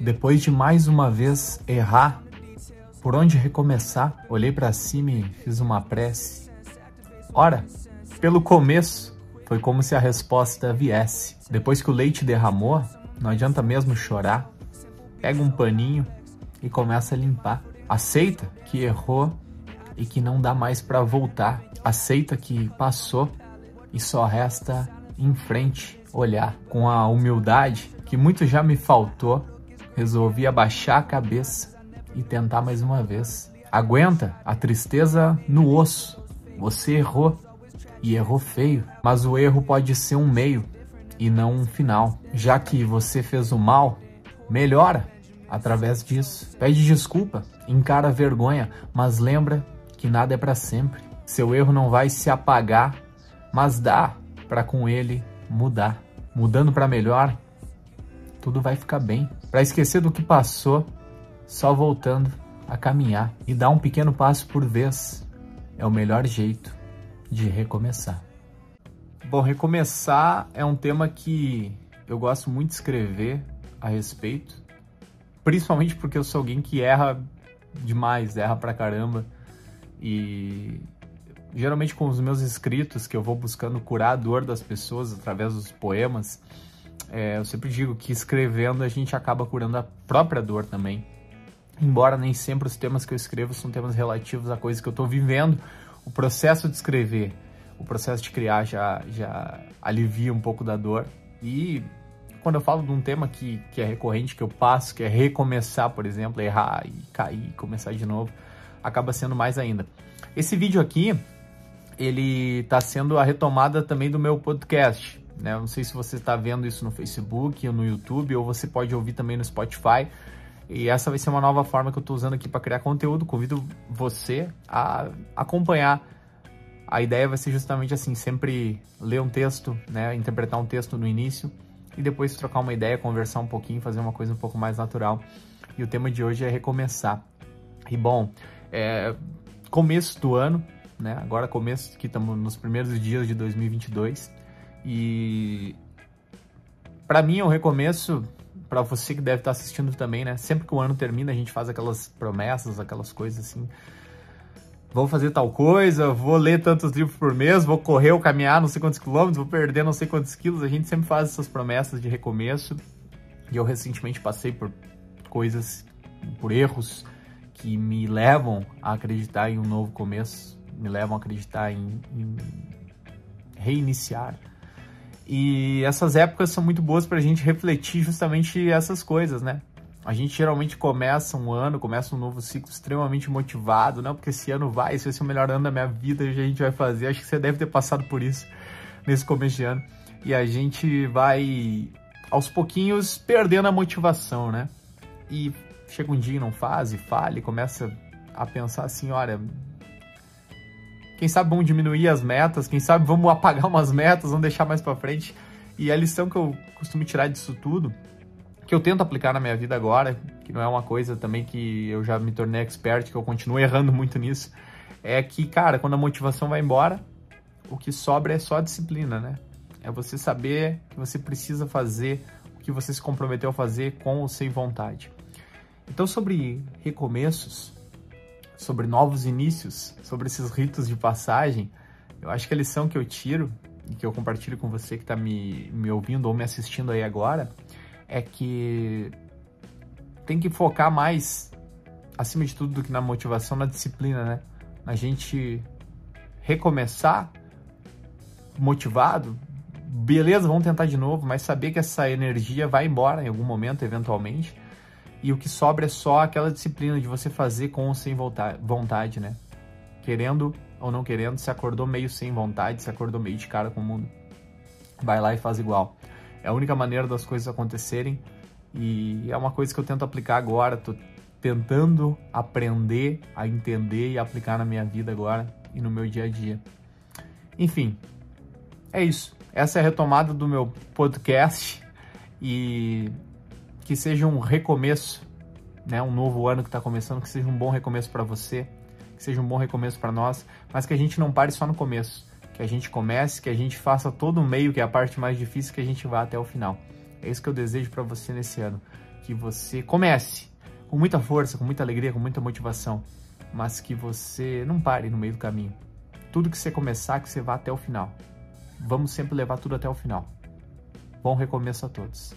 Depois de mais uma vez errar, por onde recomeçar? Olhei para cima e fiz uma prece. Ora, pelo começo, foi como se a resposta viesse. Depois que o leite derramou, não adianta mesmo chorar. Pega um paninho e começa a limpar. Aceita que errou e que não dá mais para voltar. Aceita que passou e só resta em frente olhar com a humildade que muito já me faltou. Resolvi abaixar a cabeça e tentar mais uma vez. Aguenta a tristeza no osso. Você errou e errou feio, mas o erro pode ser um meio e não um final. Já que você fez o mal, melhora através disso. Pede desculpa, encara a vergonha, mas lembra que nada é para sempre. Seu erro não vai se apagar, mas dá para com ele mudar. Mudando para melhor, tudo vai ficar bem. Para esquecer do que passou, só voltando a caminhar e dar um pequeno passo por vez é o melhor jeito de recomeçar. Bom, recomeçar é um tema que eu gosto muito de escrever a respeito, principalmente porque eu sou alguém que erra demais, erra pra caramba. E geralmente com os meus escritos, que eu vou buscando curar a dor das pessoas através dos poemas, é, eu sempre digo que escrevendo a gente acaba curando a própria dor também. Embora nem sempre os temas que eu escrevo são temas relativos a coisas que eu estou vivendo, o processo de escrever, o processo de criar já, já alivia um pouco da dor. E quando eu falo de um tema que, que é recorrente, que eu passo, que é recomeçar, por exemplo, errar e cair, começar de novo, acaba sendo mais ainda. Esse vídeo aqui, ele está sendo a retomada também do meu podcast. Né? Não sei se você está vendo isso no Facebook ou no YouTube, ou você pode ouvir também no Spotify. E essa vai ser uma nova forma que eu estou usando aqui para criar conteúdo. Convido você a acompanhar. A ideia vai ser justamente assim, sempre ler um texto, né, interpretar um texto no início e depois trocar uma ideia, conversar um pouquinho, fazer uma coisa um pouco mais natural. E o tema de hoje é recomeçar. E bom, é, começo do ano, né? Agora começo que estamos nos primeiros dias de 2022 e para mim é um recomeço para você que deve estar assistindo também, né? Sempre que o ano termina, a gente faz aquelas promessas, aquelas coisas assim. Vou fazer tal coisa, vou ler tantos livros por mês, vou correr ou caminhar não sei quantos quilômetros, vou perder não sei quantos quilos. A gente sempre faz essas promessas de recomeço. E eu recentemente passei por coisas, por erros que me levam a acreditar em um novo começo, me levam a acreditar em, em reiniciar e essas épocas são muito boas para a gente refletir justamente essas coisas, né? A gente geralmente começa um ano, começa um novo ciclo extremamente motivado, não? Porque esse ano vai, esse vai ser o melhor ano da minha vida, a gente vai fazer. Acho que você deve ter passado por isso nesse começo de ano. E a gente vai, aos pouquinhos, perdendo a motivação, né? E chega um dia e não faz, e falha, e começa a pensar assim: olha, quem sabe vamos diminuir as metas, quem sabe vamos apagar umas metas, vamos deixar mais para frente. E a lição que eu costumo tirar disso tudo, que eu tento aplicar na minha vida agora, que não é uma coisa também que eu já me tornei expert, que eu continuo errando muito nisso, é que, cara, quando a motivação vai embora, o que sobra é só a disciplina, né? É você saber que você precisa fazer o que você se comprometeu a fazer com ou sem vontade. Então, sobre recomeços, sobre novos inícios, sobre esses ritos de passagem, eu acho que a lição que eu tiro e que eu compartilho com você que está me, me ouvindo ou me assistindo aí agora é que tem que focar mais, acima de tudo, do que na motivação, na disciplina, né? Na gente recomeçar motivado, beleza, vamos tentar de novo, mas saber que essa energia vai embora em algum momento, eventualmente, e o que sobra é só aquela disciplina de você fazer com ou sem vontade, né? Querendo ou não querendo, se acordou meio sem vontade, se acordou meio de cara com o mundo. Vai lá e faz igual. É a única maneira das coisas acontecerem e é uma coisa que eu tento aplicar agora, tô tentando aprender a entender e aplicar na minha vida agora e no meu dia a dia. Enfim, é isso. Essa é a retomada do meu podcast e que seja um recomeço, né? Um novo ano que está começando, que seja um bom recomeço para você, que seja um bom recomeço para nós, mas que a gente não pare só no começo, que a gente comece, que a gente faça todo o meio, que é a parte mais difícil, que a gente vá até o final. É isso que eu desejo para você nesse ano. que você comece com muita força, com muita alegria, com muita motivação, mas que você não pare no meio do caminho. Tudo que você começar, que você vá até o final. Vamos sempre levar tudo até o final. Bom recomeço a todos.